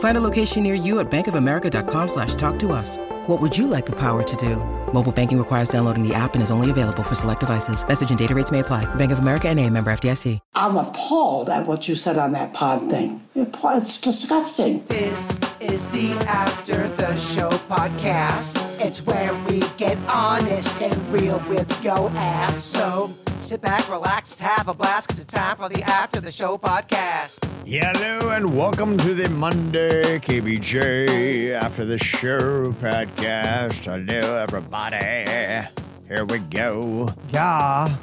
Find a location near you at bankofamerica.com slash talk to us. What would you like the power to do? Mobile banking requires downloading the app and is only available for select devices. Message and data rates may apply. Bank of America and a member FDIC. I'm appalled at what you said on that pod thing. It's disgusting. This is the After the Show podcast. It's where we get honest and real with yo ass. So sit back, relax, have a blast, because it's time for the After the Show podcast. Hello and welcome to the Monday KVJ After the Show podcast. Hello, everybody. Here we go. Yeah.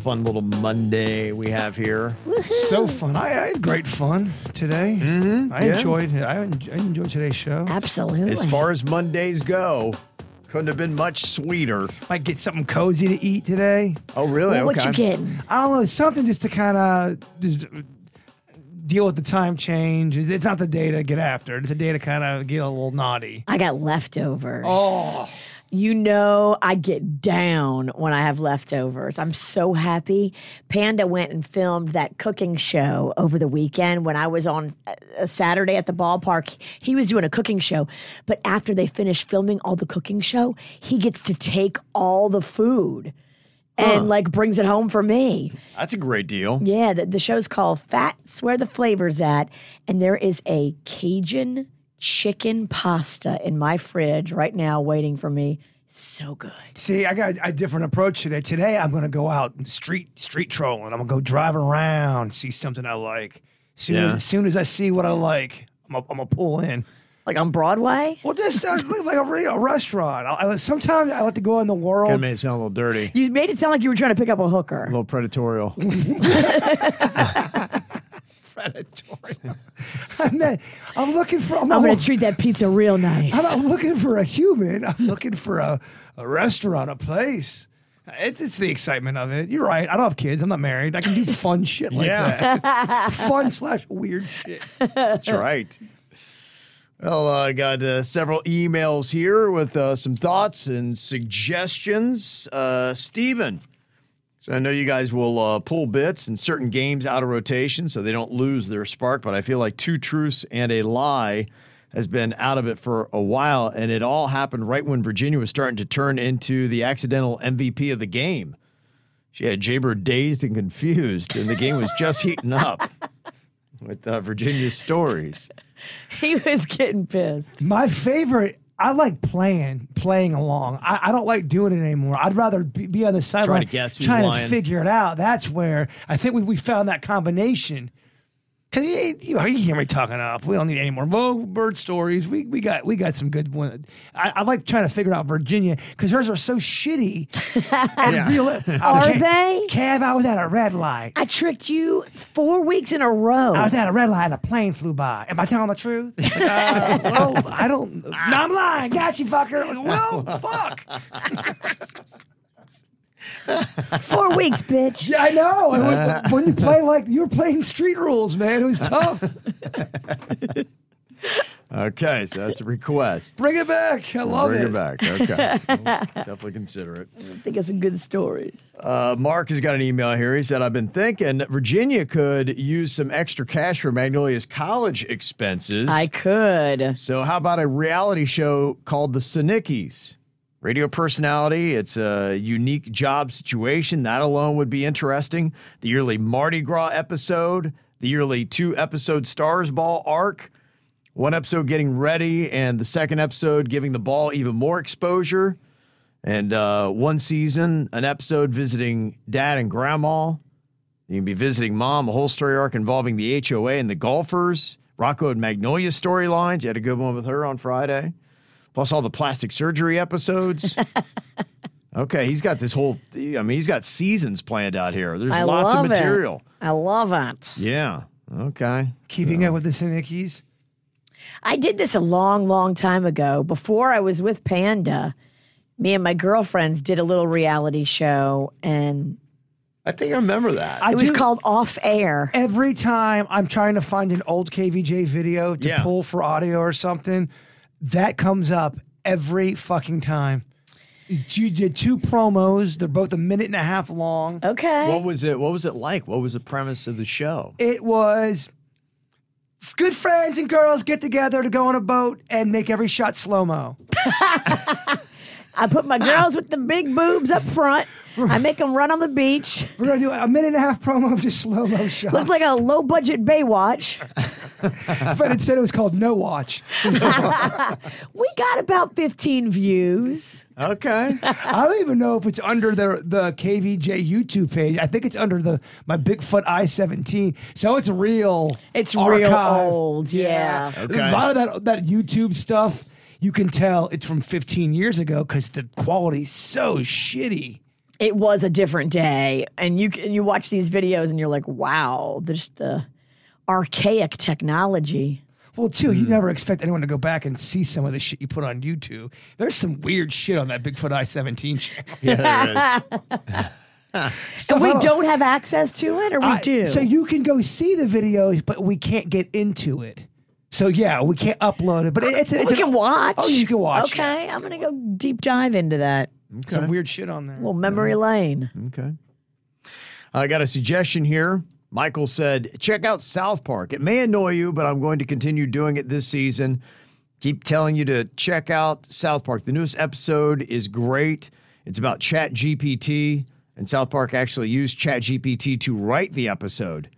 Fun little Monday we have here. So fun. I, I had great fun today. Mm-hmm. I yeah. enjoyed I, en- I enjoyed today's show. Absolutely. As far as Mondays go, couldn't have been much sweeter. Might get something cozy to eat today. Oh, really? well, what you getting? I don't know, something just to kind of deal with the time change. It's it's not the day to get after. It's a day to kind of get a little naughty. I got leftovers. Oh. You know, I get down when I have leftovers. I'm so happy. Panda went and filmed that cooking show over the weekend when I was on a Saturday at the ballpark. He was doing a cooking show, but after they finished filming all the cooking show, he gets to take all the food and like brings it home for me. That's a great deal. Yeah, the, the show's called Fat's Where the Flavor's At, and there is a Cajun chicken pasta in my fridge right now waiting for me. So good. See, I got a different approach today. Today, I'm going to go out and street street trolling. I'm going to go drive around, see something I like. Soon, Yeah. as, as soon as I see what I like, I'm going to pull in. Like on Broadway? Well, just uh, like a, re- a restaurant. I, I, sometimes I like to go in the world. Kind of made it sound a little dirty, You made it sound like you were trying to pick up a hooker. a little predatorial. I mean, I'm looking for. I'm, I'm not, going to treat that pizza real nice. I'm not looking for a human. I'm looking for a, a restaurant, a place. It's, it's the excitement of it. You're right. I don't have kids. I'm not married. I can do fun shit like Yeah. that. fun slash weird shit. That's right. Well, uh, I got uh, several emails here with uh, some thoughts and suggestions. Uh, Steven, so I know you guys will uh, pull bits and certain games out of rotation so they don't lose their spark, but I feel like two truths and a lie has been out of it for a while, and it all happened right when Virginia was starting to turn into the accidental MVP of the game. She had Jaybird dazed and confused, and the game was just heating up with uh, Virginia's stories. he was getting pissed. My favorite. I like playing, playing along. I, I don't like doing it anymore. I'd rather be, be on the sideline, guess who's trying lying. to figure it out. That's where I think we, we found that combination. Cause you, you, you hear me talking off. We don't need any more Well, bird stories. We we got we got some good ones. I, I like trying to figure out Virginia because hers are so shitty. and real, Are Cav- they? Cav, I was at a red light. I tricked you four weeks in a row. I was at a red light and a plane flew by. Am I telling the truth? Uh, well, I don't. No, I'm lying. Got you, fucker. Well, fuck. Four weeks, bitch. Yeah, I know. And when, when you play like you were playing street rules, man, it was tough. Okay, so that's a request. Bring it back. I love it. Bring it. it back. Okay. We'll definitely consider it. I think it's a good story. Uh, Mark has got an email here. He said, I've been thinking Virginia could use some extra cash for Magnolia's college expenses. I could. So, how about a reality show called The Sinickies? Radio personality, it's a unique job situation. That alone would be interesting. The yearly Mardi Gras episode, the yearly two episode Stars Ball arc, one episode getting ready, and the second episode giving the ball even more exposure. And uh, one season, an episode visiting dad and grandma. You can be visiting mom, a whole story arc involving the HOA and the golfers, Rocco and Magnolia storylines. You had a good one with her on Friday. Plus all the plastic surgery episodes. okay, he's got this whole, I mean, he's got seasons planned out here. There's I lots of love it. material. I love it. Yeah. Okay. Keeping up with the Sinickies. I did this a long, long time ago. Before I was with Panda, me and my girlfriends did a little reality show, and I think I remember that. I it was do- called Off Air. Every time I'm trying to find an old KVJ video to Yeah. pull for audio or something, that comes up every fucking time. You did two promos. They're both a minute and a half long. Okay. what was it? What was it like? What was the premise of the show? It was good friends and girls get together to go on a boat and make every shot slow mo. I put my girls with the big boobs up front. I make them run on the beach. We're gonna do a minute and a half promo of just slow mo shots. Looked like a low budget Baywatch. but it said it was called No Watch. We got about 15 views. Okay. I don't even know if it's under the the KVJ YouTube page. I think it's under the my Bigfoot I seventeen. So it's real. It's real old. Yeah. Okay. A lot of that that YouTube stuff, you can tell it's from 15 years ago because the quality's so shitty. It was a different day. And you and you watch these videos and you're like, wow, there's the archaic technology. Well, too, you hmm. never expect anyone to go back and see some of the shit you put on YouTube. There's some weird shit on that Bigfoot I seventeen channel. Yeah, there is. Stuff we I don't have access to it, or we I- do? So you can go see the videos, but we can't get into it. So yeah, we can't upload it. But it- it's, it's we can watch. Oh, you can watch. Okay, I'm gonna go deep dive into that. Some weird shit on there. Well, memory lane. Okay. I got a suggestion here. Michael said, check out South Park. It may annoy you, but I'm going to continue doing it this season. Keep telling you to check out South Park. The newest episode is great. It's about Chat GPT, and South Park actually used Chat GPT to write the episode.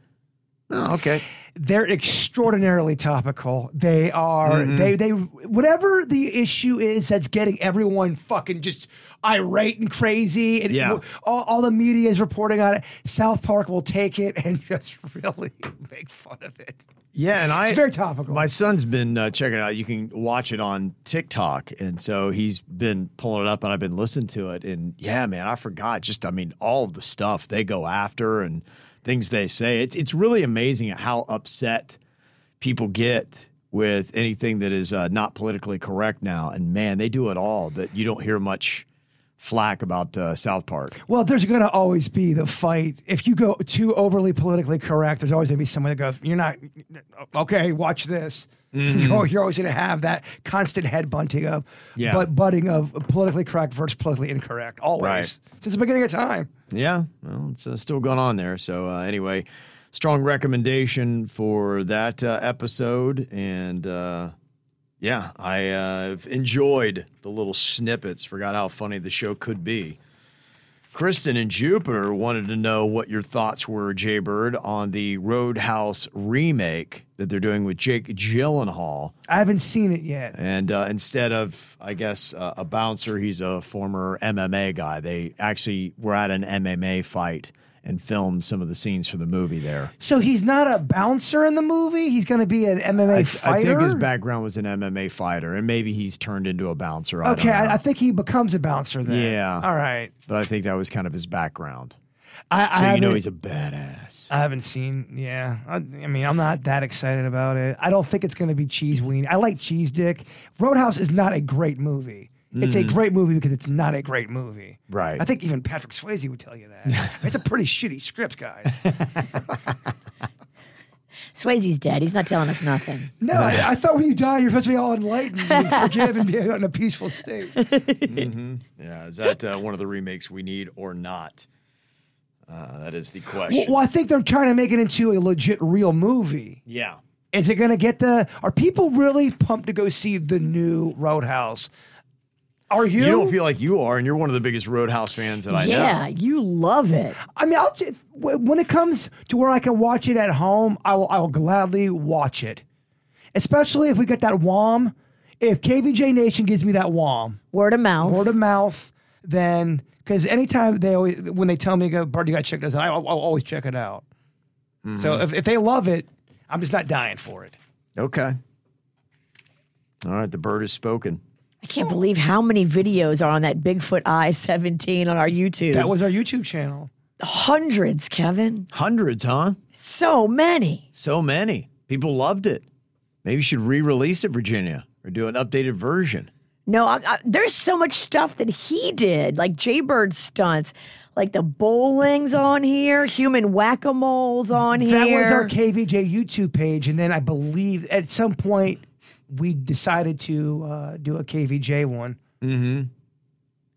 Oh, okay. they're extraordinarily topical. They are Mm-hmm. they they whatever the issue is that's getting everyone fucking just irate and crazy and Yeah. all, all the media is reporting on it. South Park will take it and just really make fun of it. Yeah, and I It's very topical. My son's been uh, checking it out. You can watch it on TikTok, and so he's been pulling it up, and I've been listening to it. And yeah, man, I forgot. Just I mean, all of the stuff they go after and things they say. It's it's really amazing at how upset people get with anything that is uh, not politically correct now. And man, they do it all. That you don't hear much flack about uh, South Park. Well, there's going to always be the fight. If you go too overly politically correct, there's always going to be someone that goes, "You're not okay. Watch this." You're, you're always going to have that constant head bunting of, Yeah. but butting of politically correct versus politically incorrect. Always Right. since the beginning of time. Yeah, well, it's uh, still going on there. So uh, anyway, strong recommendation for that uh, episode, and uh, yeah, I uh, enjoyed the little snippets. Forgot how funny the show could be. Kristen and Jupiter wanted to know what your thoughts were, Jaybird, on the Roadhouse remake that they're doing with Jake Gyllenhaal. I haven't seen it yet. And uh, instead of, I guess, uh, a bouncer, he's a former MMA guy. They actually were at an MMA fight and filmed some of the scenes for the movie there. So he's not a bouncer in the movie. He's going to be an MMA I, I think his background was an MMA fighter, and maybe he's turned into a bouncer. I okay. I, I think he becomes a bouncer then. Yeah. All right. but I think that was kind of his background. I, I So you know he's a badass. I haven't seen. Yeah, I, I mean, I'm not that excited about it. I don't think it's going to be cheese weenie. I like cheese dick. Roadhouse is not a great movie. It's a great movie because it's not a great movie. Mm. Right. I think even Patrick Swayze would tell you that. it's a pretty shitty script, guys. Swayze's dead. He's not telling us nothing. No, I, I thought when you die, you're supposed to be all enlightened and forgive and be in a peaceful state. Yeah, is that uh, one of the remakes we need or not? Uh, that is the question. Well, well, I think they're trying to make it into a legit real movie. yeah. Is it going to get the? Are people really pumped to go see the new Roadhouse? Are you? You don't feel like you are, and you're one of the biggest Roadhouse fans that I know. yeah, you love it. I mean, I'll, if, when it comes to where I can watch it at home, I will. I will gladly watch it, especially if we get that WOM. If KVJ Nation gives me that WOM, Word of mouth. word of mouth, then because anytime they always when they tell me go Bart, you got to check this out, I, I'll, I'll always check it out. So mm-hmm. if, if they love it, I'm just not dying for it. Okay. All right, the bird has spoken. I can't believe how many videos are on that Bigfoot I 17 on our YouTube. That was our YouTube channel. hundreds, Kevin. Hundreds, huh? So many. So many. People loved it. Maybe you should re-release it, Virginia, or do an updated version. No, I, I, there's so much stuff that he did, like Jaybird stunts, like the bowling's on here, human whack a mole's on here. That was our KVJ YouTube page, and then I believe at some point we decided to uh, do a KVJ one.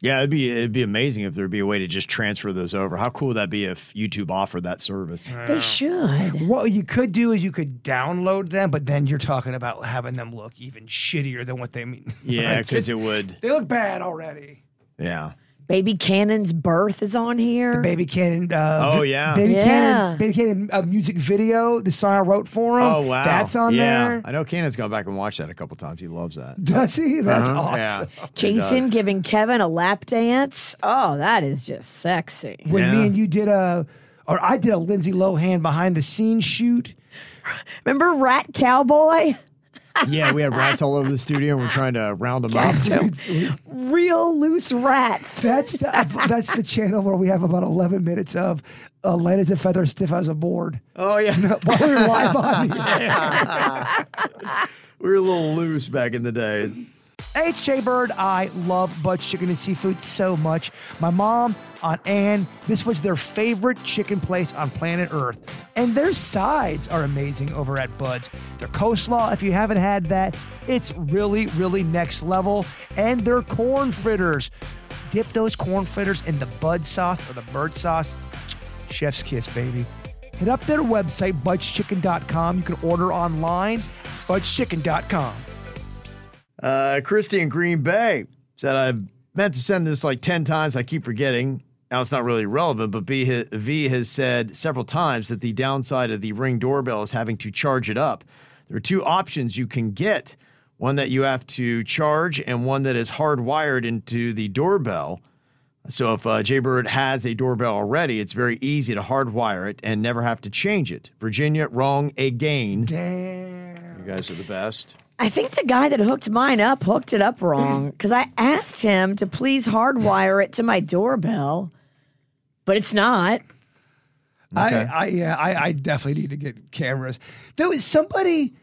Yeah, it'd be it'd be amazing if there'd be a way to just transfer those over. How cool would that be if YouTube offered that service? They should. What you could do is you could download them, but then you're talking about having them look even shittier than what they mean. Yeah, because it would. they look bad already. Yeah. Baby Cannon's birth is on here. The Baby Cannon. Uh, Oh, yeah. Baby Yeah. Cannon. Baby Cannon uh, music video. The song I wrote for him. Oh wow, that's on yeah. there. I know Cannon's gone back and watched that a couple times. He loves that. Does he? That's Uh-huh, awesome. Yeah, Jason giving Kevin a lap dance. Oh, that is just sexy. When Yeah. me and you did a, or I did a Lindsay Lohan behind the scenes shoot. Remember Rat Cowboy? Yeah, we had rats all over the studio, and we're trying to round them up. Real loose rats. That's the that's the channel where we have about eleven minutes of uh, light as a feather, stiff as a board. Oh yeah, While we were live on the air. we were a little loose back in the day. Jay Bird. I love Bud's Chicken and Seafood so much. My mom, Aunt Ann, this was their favorite chicken place on planet Earth. And their sides are amazing over at Bud's. Their coleslaw, if you haven't had that, it's really, really next level. And their corn fritters. Dip those corn fritters in the Bud sauce or the bird sauce. Chef's kiss, baby. Hit up their website, budschicken.com. You can order online, budschicken.com. Uh, Christy in Green Bay said, I meant to send this like 10 times. I keep forgetting. Now it's not really relevant, but B, V has said several times that the downside of the ring doorbell is having to charge it up. There are two options you can get one that you have to charge, and one that is hardwired into the doorbell. So if uh, Jaybird has a doorbell already, it's very easy to hardwire it and never have to change it. Virginia, wrong again. Damn. You guys are the best. I think the guy that hooked mine up hooked it up wrong because I asked him to please hardwire it to my doorbell, but it's not. I, I yeah, I, I definitely need to get cameras. There was somebody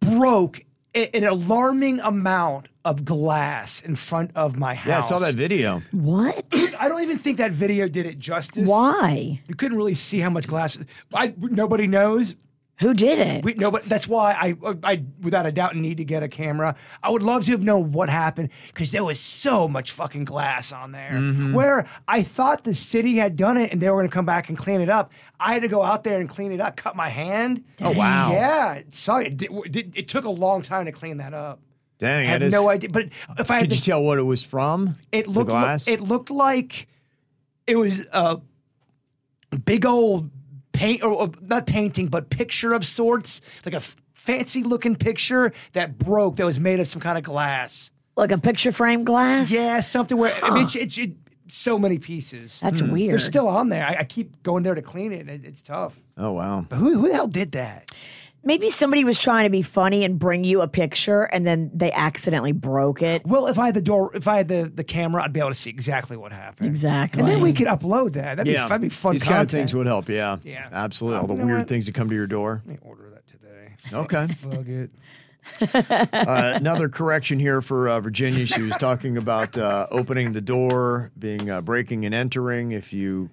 broke a- an alarming amount of glass in front of my house. Yeah, I saw that video. What? I don't even think that video did it justice. Why? You couldn't really see how much glass. I nobody knows. Who did it? We, no, but that's why I, I, without a doubt, need to get a camera. I would love to have known what happened because there was so much fucking glass on there. Mm-hmm. Where I thought the city had done it and they were going to come back and clean it up. I had to go out there and clean it up, cut my hand. Oh, wow. Yeah, so it, it, it took a long time to clean that up. Dang, I had that is- no idea. But if I had Could you tell what it was from? it looked li- glass. it looked like it was a big old paint or, or not painting but picture of sorts like a f- fancy looking picture that broke that was made of some kind of glass. Like a picture frame glass? yeah something where I mean, it, it, it- so many pieces. That's hmm. weird. they're still on there. I, I keep going there to clean it and it, it's tough. Oh wow. but who, who the hell did that Maybe somebody was trying to be funny and bring you a picture and then they accidentally broke it. well if i had the door if i had the, the camera i'd be able to see exactly what happened Exactly. and then we could upload that that'd, Yeah, be, that'd be fun These content. kind of things would help. Yeah, Yeah. absolutely. All Oh, the you know weird what? things that come to your door. Let me order that today Okay. Fuck it. uh, another correction here for uh, Virginia. She was talking about uh, opening the door, being uh, breaking and entering. If you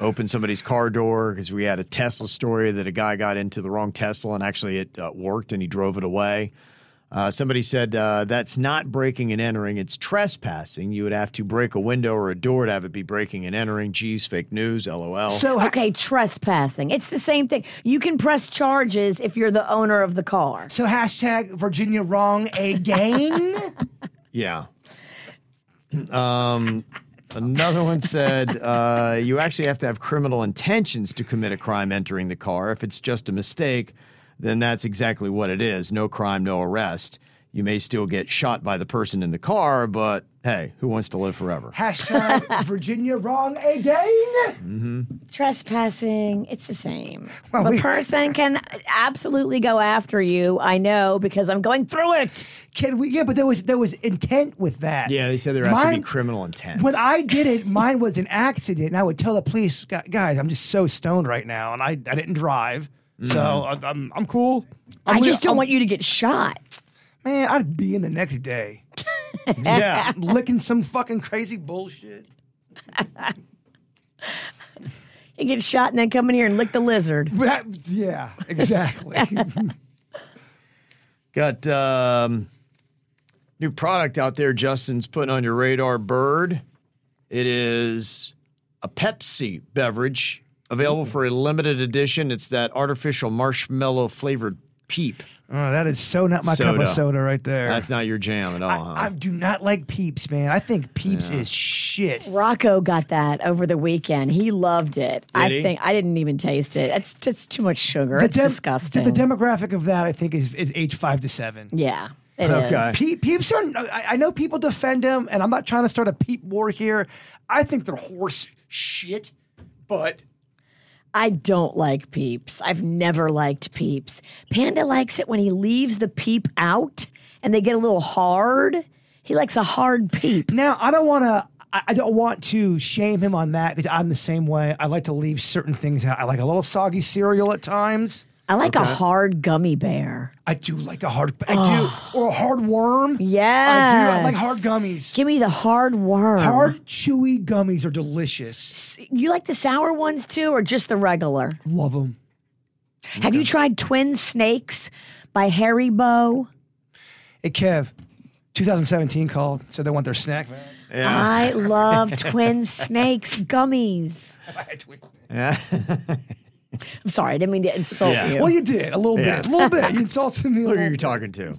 open somebody's car door, because we had a Tesla story that a guy got into the wrong Tesla and actually it uh, worked and he drove it away. Uh, somebody said uh, that's not breaking and entering; it's trespassing. You would have to break a window or a door to have it be breaking and entering. Geez, fake news. LOL. So Okay, trespassing. It's the same thing. You can press charges if you're the owner of the car. So hashtag Virginia wrong again. Yeah. Um, another one said uh, you actually have to have criminal intentions to commit a crime entering the car. If it's just a mistake, then that's exactly what it is. No crime, no arrest. You may still get shot by the person in the car, but hey, who wants to live forever? Hashtag Virginia wrong again. Trespassing, it's the same. Well, a we- person can absolutely go after you. I know because I'm going through it. Can we? Yeah, but there was there was intent with that. Yeah, they said there has to be criminal intent. When I did it, mine was an accident, and I would tell the police, guys, I'm just so stoned right now, and I, I didn't drive, so mm-hmm. I, I'm I'm cool. I'm I just don't I'm- want you to get shot. Man, I'd be in the next day, yeah. licking some fucking crazy bullshit. You get shot and then come in here and lick the lizard. That, yeah, exactly. Got um, new product out there. Justin's putting on your radar, Bird. It is a Pepsi beverage available for a limited edition. It's that artificial marshmallow flavored peep. oh, that is so not my cup of soda right there. That's not your jam at all, huh? I, I do not like Peeps, man. I think Peeps is shit. Rocco got that over the weekend. He loved it. I he? think I didn't even taste it. It's it's too much sugar. it's dem- disgusting. The demographic of that, I think, is is age five to seven. yeah, it is. Okay. Pe- peeps are. I, I know people defend them, and I'm not trying to start a peep war here. I think they're horse shit, but I don't like peeps. I've never liked peeps. Panda likes it when he leaves the peep out and they get a little hard. He likes a hard peep. now I don't want to. I don't want to shame him on that because I'm the same way. I like to leave certain things out. I like a little soggy cereal at times. I like a hard gummy bear. I do like a hard. I do, or a hard worm. Yeah, I do. I like hard gummies. Give me the hard worm. Hard, chewy gummies are delicious. You like the sour ones too, or just the regular? Love them. Have you tried Twin Snakes by Haribo? Hey, Kev, 2017 called, said they want their snack. I love Twin Snakes gummies. yeah. I'm sorry, I didn't mean to insult Yeah. you. Well, you did a little Yeah. bit, a little bit. You insulted me. A Who little are you bit. talking to?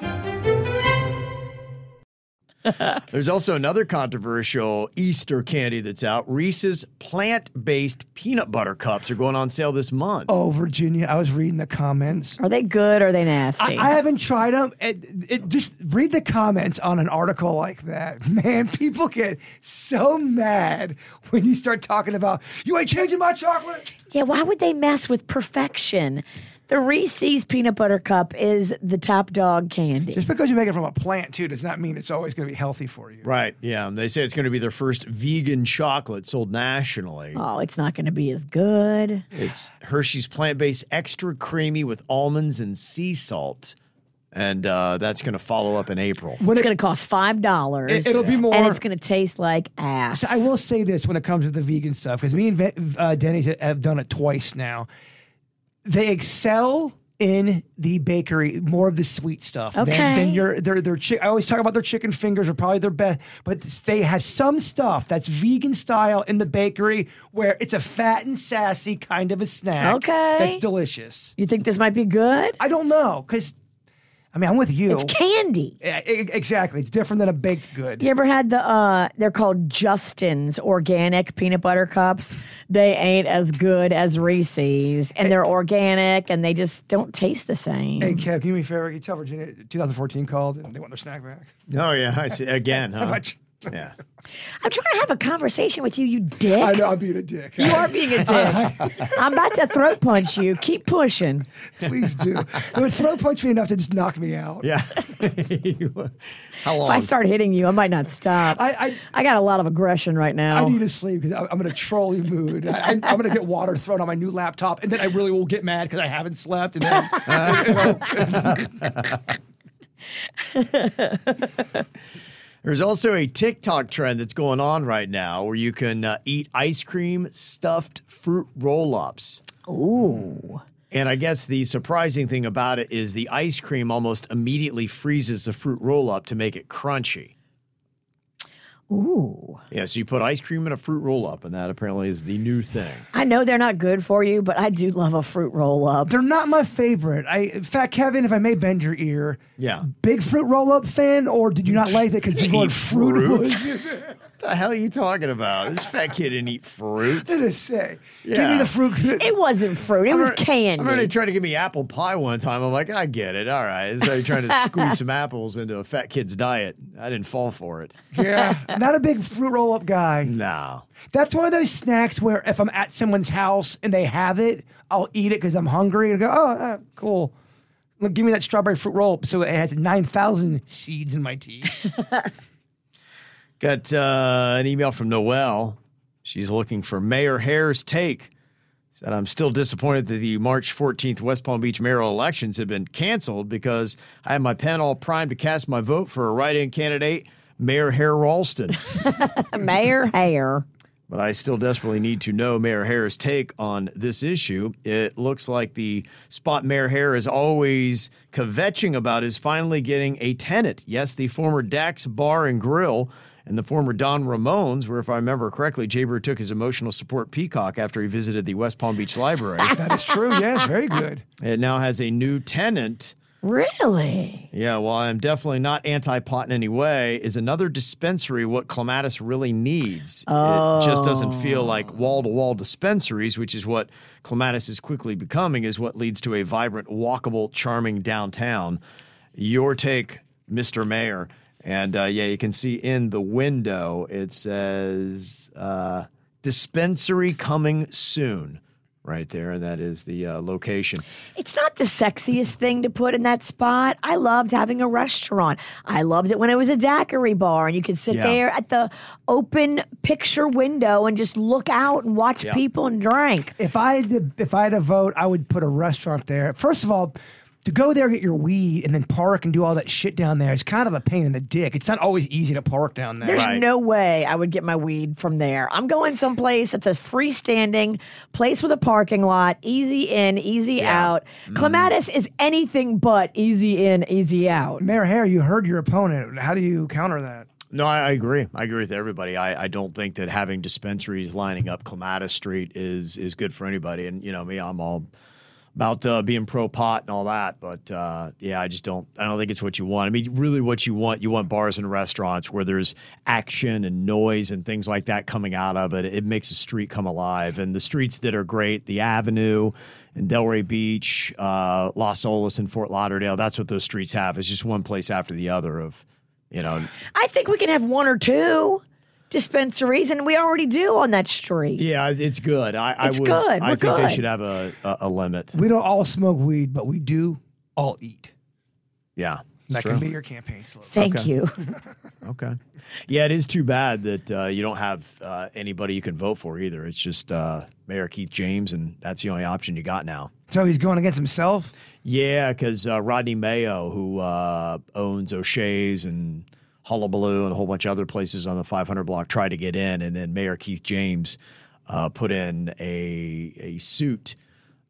There's also another controversial Easter candy that's out. Reese's plant-based peanut butter cups are going on sale this month. Oh, Virginia, I was reading the comments. Are they good or are they nasty? I, I haven't tried them. It, it, just read the comments on an article like that. Man, people get so mad when you start talking about, you ain't changing my chocolate. yeah, why would they mess with perfection? The Reese's peanut butter cup is the top dog candy. Just because you make it from a plant, too, does not mean it's always going to be healthy for you. Right. Yeah. They say it's going to be their first vegan chocolate sold nationally. oh, it's not going to be as good. It's Hershey's plant based extra creamy with almonds and sea salt. And uh, that's going to follow up in April. When It's it- going to cost five dollars. It- it'll be more- and it's going to taste like ass. So I will say this when it comes to the vegan stuff, because me and Ve- uh, Denny's have done it twice now. They excel in the bakery more of the sweet stuff Okay. than your their their chick. I always talk about their chicken fingers are probably their best, but they have some stuff that's vegan style in the bakery where it's a fat and sassy kind of a snack. Okay. that's delicious. You think this might be good? I don't know because. I mean, I'm with you. It's candy. Yeah, e- exactly. It's different than a baked good. You ever had the uh they're called Justin's organic peanut butter cups? They ain't as good as Reese's and they're organic and they just don't taste the same. Hey, Kev, you give me a favor. Can you tell Virginia 2014 called and they want their snack back? Oh, yeah. I see. Again, How huh? about you- Yeah. I'm trying to have a conversation with you, you dick. I know I'm being a dick. You are being a dick. I'm about to throat punch you. Keep pushing. Please do. It would throw punch me enough to just knock me out. Yeah. How long? If I start hitting you, I might not stop. I- I- got a lot of aggression right now. I need to sleep because I'm in a trolley mood. I, I'm, I'm going to get water thrown on my new laptop, and then I really will get mad because I haven't slept. And then There's also a TikTok trend that's going on right now where you can uh, eat ice cream stuffed fruit roll ups. Ooh. And I guess the surprising thing about it is the ice cream almost immediately freezes the fruit roll up to make it crunchy. Ooh. Yeah, so you put ice cream in a fruit roll up, and that apparently is the new thing. I know they're not good for you, but I do love a fruit roll up. they're not my favorite. I, Fat Kevin, if I may bend your ear, Yeah. big fruit roll up fan, or did you not like it because the word Eat fruit, fruit? was? What the hell are you talking about? This fat kid didn't eat fruit. Did it say? Give me the fruit. It wasn't fruit. It was I candy. remember they tried to give me apple pie one time. I'm like, I get it. All right. So you're trying to squeeze some apples into a fat kid's diet. I didn't fall for it. yeah, not a big fruit roll up guy. No. That's one of those snacks where if I'm at someone's house and they have it, I'll eat it because I'm hungry and go, oh, uh, cool. Look, give me that strawberry fruit roll so it has 9,000 seeds in my teeth. Got uh, an email from Noelle. She's looking for Mayor Hare's take. Said, I'm still disappointed that the March 14th West Palm Beach mayoral elections have been canceled because I have my pen all primed to cast my vote for a write in candidate, Mayor Hare Rolston. Mayor Hair. but I still desperately need to know Mayor Hare's take on this issue. It looks like the spot Mayor Hare is always kvetching about is finally getting a tenant. Yes, the former Dax Bar and Grill and the former Don Ramones, where if I remember correctly, Jaber took his emotional support peacock after he visited the West Palm Beach Library. that is true. Yes, very good. it now has a new tenant. Really? Yeah, well, I'm definitely not anti-pot in any way. Is another dispensary what Clematis really needs? It just doesn't feel like wall-to-wall dispensaries, which is what Clematis is quickly becoming. Is what leads to a vibrant, walkable, charming downtown. Your take, Mr. Mayor, and uh, yeah, you can see in the window it says uh, dispensary coming soon. Right there, and that is the uh, location. It's not the sexiest thing to put in that spot. I loved having a restaurant. I loved it when it was a daiquiri bar and you could sit Yeah. there at the open picture window and just look out and watch Yeah. people and drink. If I had to, if I had to vote, I would put a restaurant there. First of all, to go there get your weed and then park and do all that shit down there is kind of a pain in the dick. It's not always easy to park down there. There's Right. no way I would get my weed from there. I'm going someplace that's a freestanding place with a parking lot, easy in, easy out. Mm. Clematis is anything but easy in, easy out. Mayor Hare, you heard your opponent. How do you counter that? No, I, I agree. I agree with everybody. I, I don't think that having dispensaries lining up Clematis Street is is good for anybody. And you know me, I'm all about uh, being pro pot and all that, but uh, yeah, I just don't. I don't think it's what you want. I mean, really, what you want, you want bars and restaurants where there's action and noise and things like that coming out of it. It makes a street come alive. And the streets that are great, the Avenue and Delray Beach, uh, Las Olas, and Fort Lauderdale. That's what those streets have. It's just one place after the other of, you know, I think we can have one or two dispensaries, and we already do on that street. Yeah, it's good. I, It's I would, good. I We're think good. they should have a, a, a limit. We don't all smoke weed, but we do all eat. Yeah, That true. can be your campaign slogan. Thank Okay. you. okay. Yeah, it is too bad that uh, you don't have uh, anybody you can vote for either. It's just uh, Mayor Keith James, and that's the only option you got now. So he's going against himself. Yeah, because uh, Rodney Mayo, who uh, owns O'Shea's and Hullabaloo and a whole bunch of other places on the 500 block, tried to get in, and then Mayor Keith James uh, put in a a suit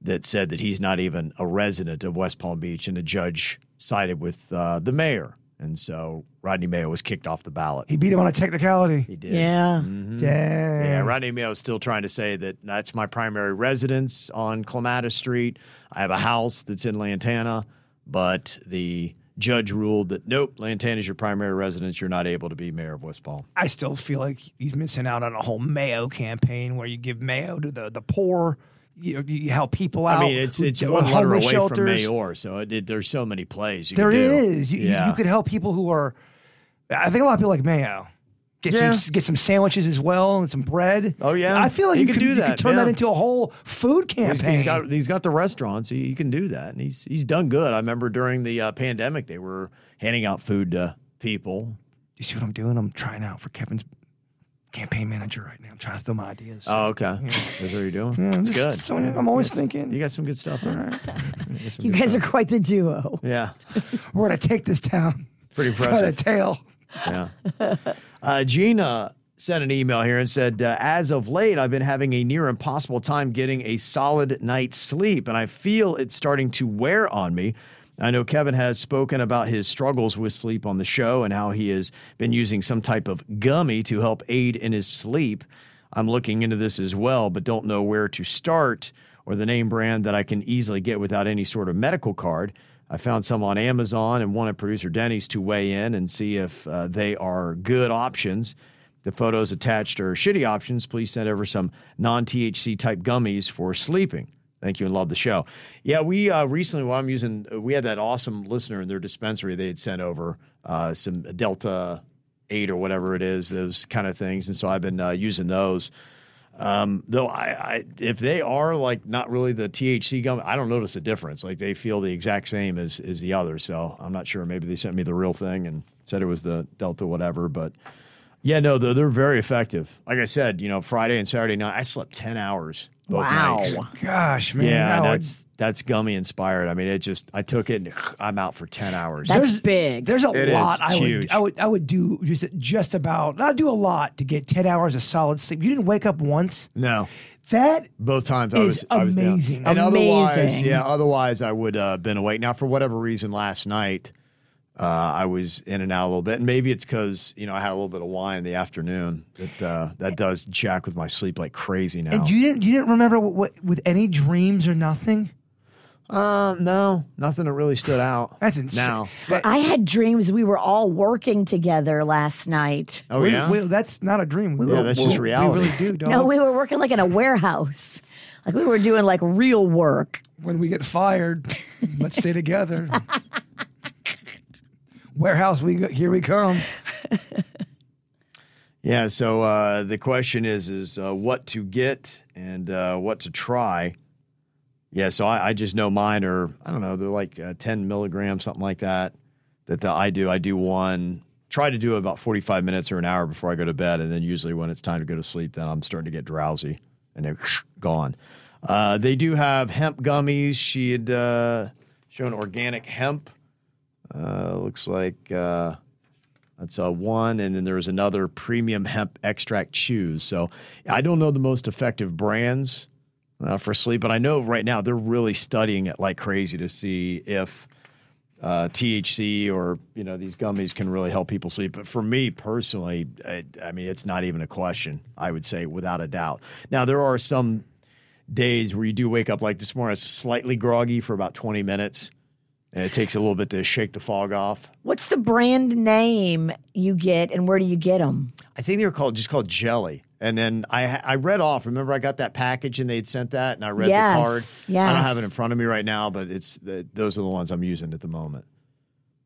that said that he's not even a resident of West Palm Beach, and the judge sided with uh, the mayor, and so Rodney Mayo was kicked off the ballot. He beat him on a technicality. He did. yeah. Dang. Yeah, Rodney Mayo is still trying to say that that's my primary residence on Clematis Street. I have a house that's in Lantana, but the judge ruled that nope, Lantana is your primary residence. You're not able to be mayor of West Palm. I still feel like he's missing out on a whole Mayo campaign where you give Mayo to the, the poor. You know, you help people out. I mean, it's it's one letter away shelters. from mayor, so it, there's so many plays. You There can do. is. You- yeah. you could help people who are. I think a lot of people like Mayo. Get Yeah. some get some sandwiches as well and some bread. Oh, yeah. I feel like He you could could do You that, could turn yeah. that into a whole food campaign. he's got he's got the restaurants. He, he can do that, and he's he's done good. I remember during the uh, pandemic, they were handing out food to people. you see what I'm doing? I'm trying out for Kevin's campaign manager right now. I'm trying to throw my ideas. Oh, okay. That's what you're doing. Yeah, That's good. so I'm always thinking. You got some good stuff there. You guys are quite the duo. Yeah, We're gonna take this town pretty by the impressive. tail. Yeah. Uh, Gina sent an email here and said, uh, As of late, I've been having a near impossible time getting a solid night's sleep, and I feel it's starting to wear on me. I know Kevin has spoken about his struggles with sleep on the show and how he has been using some type of gummy to help aid in his sleep. I'm looking into this as well, but don't know where to start or the name brand that I can easily get without any sort of medical card. I found some on Amazon and wanted producer Denny's to weigh in and see if uh, they are good options. The photos attached are shitty options. Please send over some non THC type gummies for sleeping. Thank you and love the show. Yeah, we uh, recently, while I'm using, we had that awesome listener in their dispensary. They had sent over uh, some Delta 8 or whatever it is, those kind of things. And so I've been uh, using those. Um, though I, I, if they are like not really the THC gum, I don't notice a difference. Like they feel the exact same as as the others. So I'm not sure. Maybe they sent me the real thing and said it was the Delta whatever. But yeah, no, they're, they're very effective. Like I said, you know, Friday and Saturday night, I slept ten hours. Both Wow. nights. Gosh, man. Yeah, now that's that's gummy inspired. I mean, it just I took it and I'm out for ten hours. That's big. There's a It is. lot I It's would. I would I would do just just about not do a lot to get ten hours of solid sleep. You didn't wake up once. no. That Both times I is was I was down. amazing. And otherwise, Amazing. yeah, otherwise I would uh, been awake. Now, for whatever reason, last night uh, I was in and out a little bit, and maybe it's because you know I had a little bit of wine in the afternoon. That uh, that does jack with my sleep like crazy now. and you didn't you didn't remember what, what with any dreams or nothing. uh, no, nothing that really stood out. That's insane. Now, but I had dreams we were all working together last night. oh We- yeah, we- that's not a dream. We Yeah, were- that's we- just reality. We really do. Dog. No, we were working like in a warehouse. Like we were doing like real work. when we get fired, let's stay together. Warehouse, we go, here we come. Yeah. So uh, the question is, is uh, what to get and uh, what to try. Yeah. So I, I just know mine are, I don't know, they're like uh, 10 milligrams, something like that. That the, I do. I do one, try to do about 45 minutes or an hour before I go to bed. And then usually when it's time to go to sleep, then I'm starting to get drowsy and they're gone. Uh, they do have hemp gummies. She had uh, shown organic hemp. Uh, looks like. Uh, that's uh, one, and then there's another premium hemp extract chews. So I don't know the most effective brands uh, for sleep, but I know right now they're really studying it like crazy to see if uh, THC or you know these gummies can really help people sleep. But for me personally, I, I mean it's not even a question. I would say without a doubt. Now there are some days where you do wake up like this morning, was slightly groggy for about 20 minutes. And it takes a little bit to shake the fog off. What's the brand name you get and where do you get them? I think they were called just called jelly. And then I I read off. Remember, I got that package and they'd sent that, and I read Yes, the card. I don't have it in front of me right now, but it's the, those are the ones I'm using at the moment.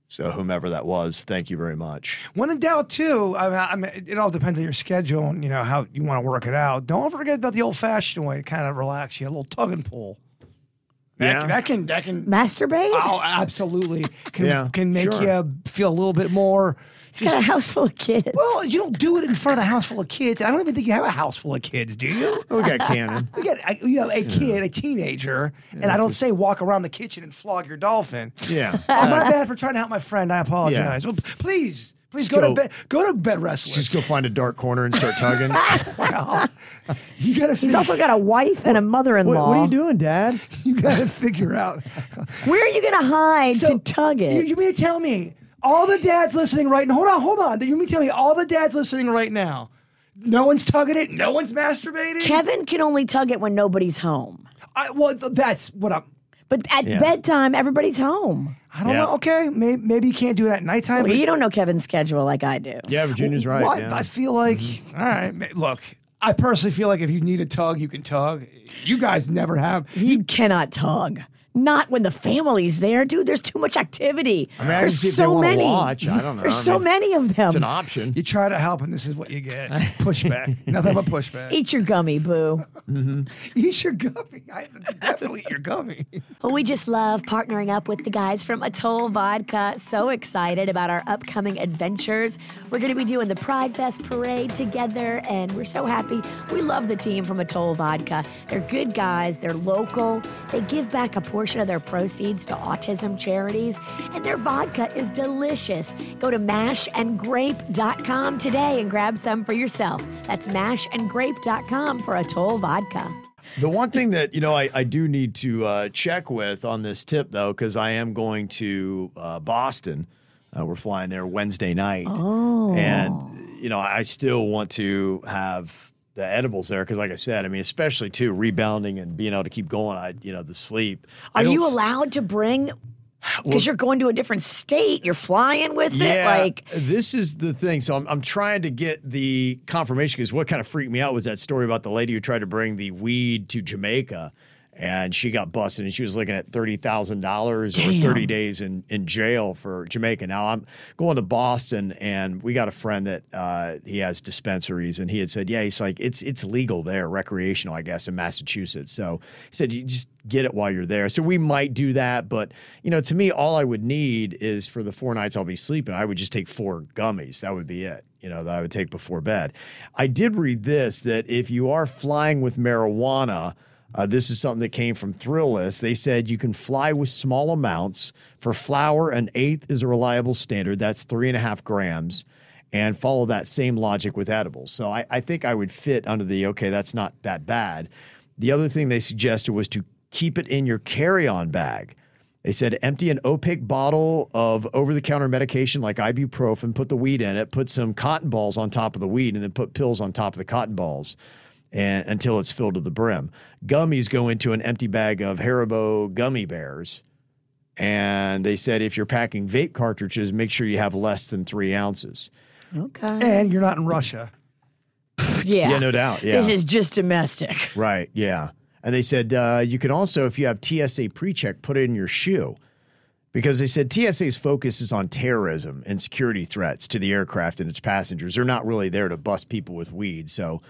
So whomever that was, thank you very much. When in doubt, too, I mean, I mean, it all depends on your schedule and you know how you want to work it out. Don't forget about the old-fashioned way to kind of relax you, a little tug and pull. That, Yeah. can, that can that can Masturbate? oh, absolutely can Yeah, can make sure. you feel a little bit more. Got a house full of kids. Well, you don't do it in front of a house full of kids. I don't even think you have a house full of kids, do you? We got Cannon. We got a, you have a kid, a teenager, and I don't say walk around the kitchen and flog your dolphin. Yeah. Oh, my uh, bad for trying to help my friend. I apologize. Well, please, please go, go- to bed. Go to bed restless. Just go find a dark corner and start tugging. Well, you gotta. He's Figure, also got a wife and a mother-in-law. what, what are you doing, Dad? you gotta figure out. Where are you going to hide So, to tug it? You, you mean to tell me all the dads listening right now? Hold on, hold on. You mean to tell me all the dads listening right now? No one's tugging it. No one's masturbating. Kevin can only tug it when nobody's home. I, well, th- that's what I'm. But at Yeah. bedtime, everybody's home. I don't Yeah. know. Okay, maybe, maybe you can't do it at nighttime. Well, but you don't know Kevin's schedule like I do. Yeah, Virginia's right. What? yeah. Mm-hmm. I feel like, all right, look, I personally feel like if you need a tug, you can tug. You guys never have. You cannot tug. Not when the family's there, dude. There's too much activity. I mean, I There's see so many. watch. I don't know. There's I so many of them. It's an option. You try to help, and this is what you get: pushback. Nothing but pushback. Eat your gummy, boo. Mm-hmm. Eat your gummy. I definitely eat your gummy. Well, we just love partnering up with the guys from Atoll Vodka. So excited about our upcoming adventures. We're going to be doing the Pride Fest parade together, and we're so happy. We love the team from Atoll Vodka. They're good guys, they're local, they give back a portion of their proceeds to autism charities, and their vodka is delicious. Go to mashandgrape.com today and grab some for yourself. That's mashandgrape.com for Atoll Vodka. The one thing that you know I, I do need to uh, check with on this tip though, because I am going to uh, Boston. Uh, we're flying there Wednesday night, Oh. and you know I still want to have the edibles there because, like I said, I mean, especially too rebounding and being able to keep going. I you know the sleep. Are you allowed to bring? Well- Because you're going to a different state, you're flying with it. Like, this is the thing. So I'm, I'm trying to get the confirmation because what kind of freaked me out was that story about the lady who tried to bring the weed to Jamaica and she got busted and she was looking at thirty thousand dollars or thirty days in, in jail for Jamaica. Now I'm going to Boston and we got a friend that uh, he has dispensaries and he had said, yeah, he's like it's it's legal there, recreational, I guess, in Massachusetts. So he said you just get it while you're there. So we might do that, but you know, to me, all I would need is for the four nights I'll be sleeping, I would just take four gummies. That would be it. You know, that I would take before bed. I did read this that if you are flying with marijuana, uh, this is something that came from Thrillist. They said you can fly with small amounts. For flour, an eighth is a reliable standard. That's three and a half grams. And follow that same logic with edibles. So I, I think I would fit under the okay, that's not that bad. The other thing they suggested was to keep it in your carry on bag. They said empty an opaque bottle of over the counter medication like ibuprofen, put the weed in it, put some cotton balls on top of the weed, and then put pills on top of the cotton balls and, until it's filled to the brim. Gummies go into an empty bag of Haribo gummy bears. And they said if you're packing vape cartridges, make sure you have less than three ounces. okay. And you're not in Russia. yeah. Yeah, no doubt. Yeah. This is just domestic. Right. Yeah. And they said uh, you can also, if you have TSA pre-check, put it in your shoe. Because they said TSA's focus is on terrorism and security threats to the aircraft and its passengers. They're not really there to bust people with weed. So,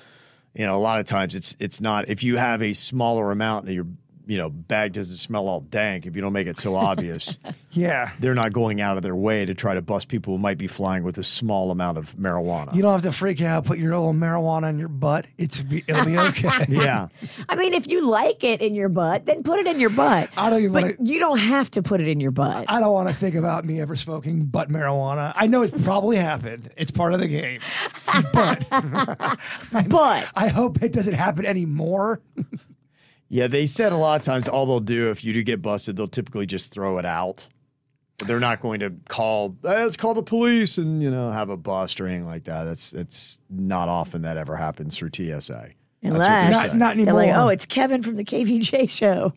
you know, a lot of times it's it's not if you have a smaller amount and your you know bag doesn't smell all dank if you don't make it so obvious. Yeah. they're not going out of their way to try to bust people who might be flying with a small amount of marijuana. You don't have to freak out. Put your little marijuana in your butt. It's be, it'll be okay. yeah. I mean, if you like it in your butt, then put it in your butt. I don't even But wanna- you don't have to put it in your butt. I don't want to think about me ever smoking butt marijuana. I know it's probably happened. It's part of the game. But But I hope it doesn't happen anymore. Yeah, they said a lot of times all they'll do if you do get busted, they'll typically just throw it out. They're not going to call. "Hey, let's call the police and you know have a bust or anything like that. That's it's not often that ever happens through TSA. That's Unless Not, saying. not they're like, oh, it's Kevin from the KVJ show.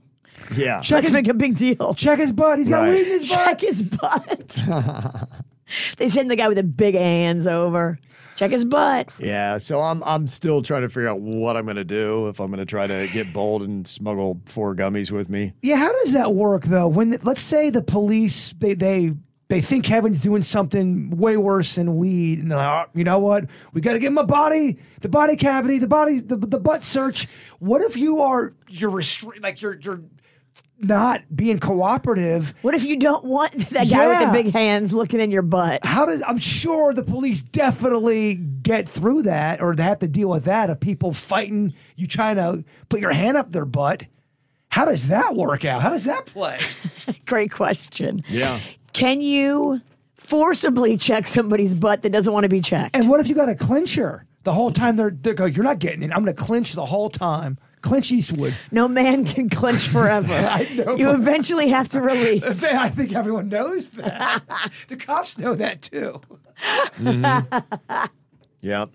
yeah, check Let's his, make a big deal. check his butt. He's got Right. weed in his butt. Check his butt. they send the guy with the big hands over. Check his butt. yeah. So I'm I'm still trying to figure out what I'm going to do if I'm going to try to get bold and smuggle four gummies with me. Yeah, how does that work though? When let's say the police they they they think Kevin's doing something way worse than weed, and they're like, oh, you know what? We got to give him a body, the body cavity, the body, the, the butt search. What if you are you're restri- like you're you're not being cooperative? What if you don't want that guy with the big hands looking in your butt? How does I'm sure the police definitely get through that, or they have to deal with that of people fighting you trying to put your hand up their butt. How does that work out? How does that play? Great question. Yeah. Can you forcibly check somebody's butt that doesn't want to be checked? And what if you got a clincher the whole time? They're they go, you're not getting it. I'm going to clinch the whole time. Clinch Eastwood. No man can clench forever. I know, you eventually have to release. I think everyone knows that. the cops know that too. Yeah.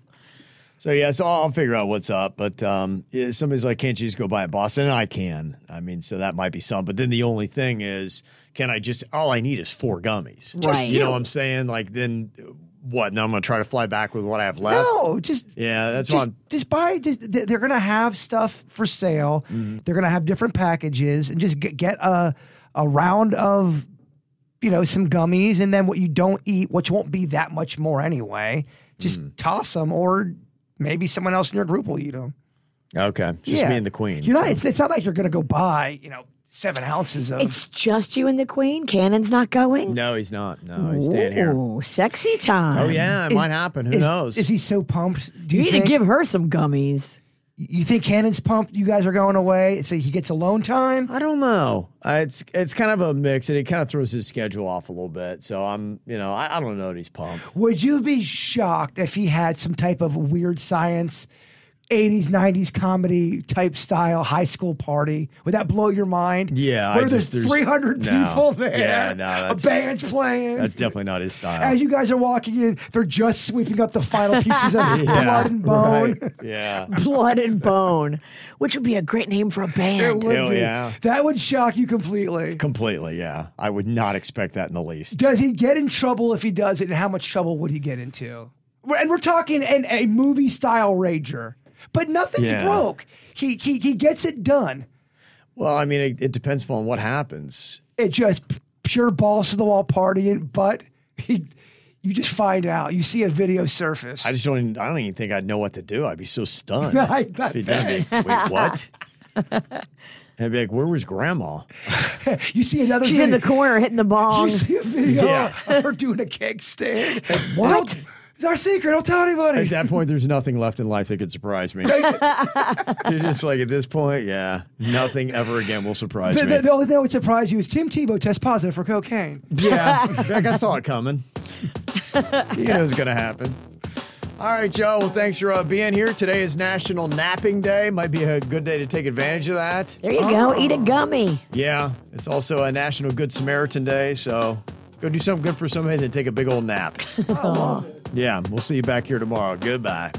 So yeah, so I'll figure out what's up. But um, yeah, somebody's like, "Can't you just go buy a Boston?" And I can. I mean, so that might be some. But then the only thing is, can I just? All I need is four gummies. Just, Right. You know what I'm saying? Like then, what? Now I'm going to try to fly back with what I have left. No, just Yeah, that's just, why just buy. Just, they- they're gonna have stuff for sale. Mm-hmm. They're gonna have different packages, and just get, get a a round of, you know, some gummies, and then what you don't eat, which won't be that much more anyway. Just Mm. toss them, or maybe someone else in your group will eat them. Okay, just me and the queen. You're not. It's, it's not like you're gonna go buy, you know, seven ounces of. It's just you and the queen. Cannon's not going. No, he's not. No, he's staying here. Ooh, sexy time. Oh yeah, it Is- might happen. Who is, knows? Is he so pumped? Do You you, need think? to give her some gummies. you think Cannon's pumped? You guys are going away. So he gets alone time. I don't know. Uh, it's it's kind of a mix, and it kind of throws his schedule off a little bit. So I'm, you know, I, I don't know that he's pumped. Would you be shocked if he had some type of weird science, 80s, 90s comedy type style high school party? Would that blow your mind? Yeah, I Where there's just- there's- 300 no. people there. Yeah, no, A band's playing. That's definitely not his style. As you guys are walking in, they're just sweeping up the final pieces of blood and bone. right. Yeah. Blood and Bone, which would be a great name for a band. It would Hell be. yeah. That would shock you completely. Completely, yeah. I would not expect that in the least. Does he get in trouble if he does it, and how much trouble would he get into? And we're talking in a movie style rager, but nothing's Yeah. broke. He, he he gets it done. Well, I mean, it, it depends upon what happens. It just p- pure balls to the wall partying, but he, you just find out. You see a video surface. I just don't. Even, I don't even think I'd know what to do. I'd be so stunned. I- I If he did. Wait, what? I'd be like, "Where was Grandma?" you see another. She's in the corner hitting the ball. You see a video Yeah. of her doing a cake stand. What? It's our secret. Don't tell anybody. At that point, there's nothing left in life that could surprise me. You're just like, at this point, yeah, nothing ever again will surprise The, me. the, the only thing that would surprise you is Tim Tebow test positive for cocaine. yeah, like I saw it coming. you know it's going to happen. All right, Joe. Well, thanks for uh, being here. Today is National Napping Day. Might be a good day to take advantage of that. There you go. Eat a gummy. Yeah, it's also a National Good Samaritan Day, so go do something good for somebody and take a big old nap. Yeah, we'll see you back here tomorrow. Goodbye.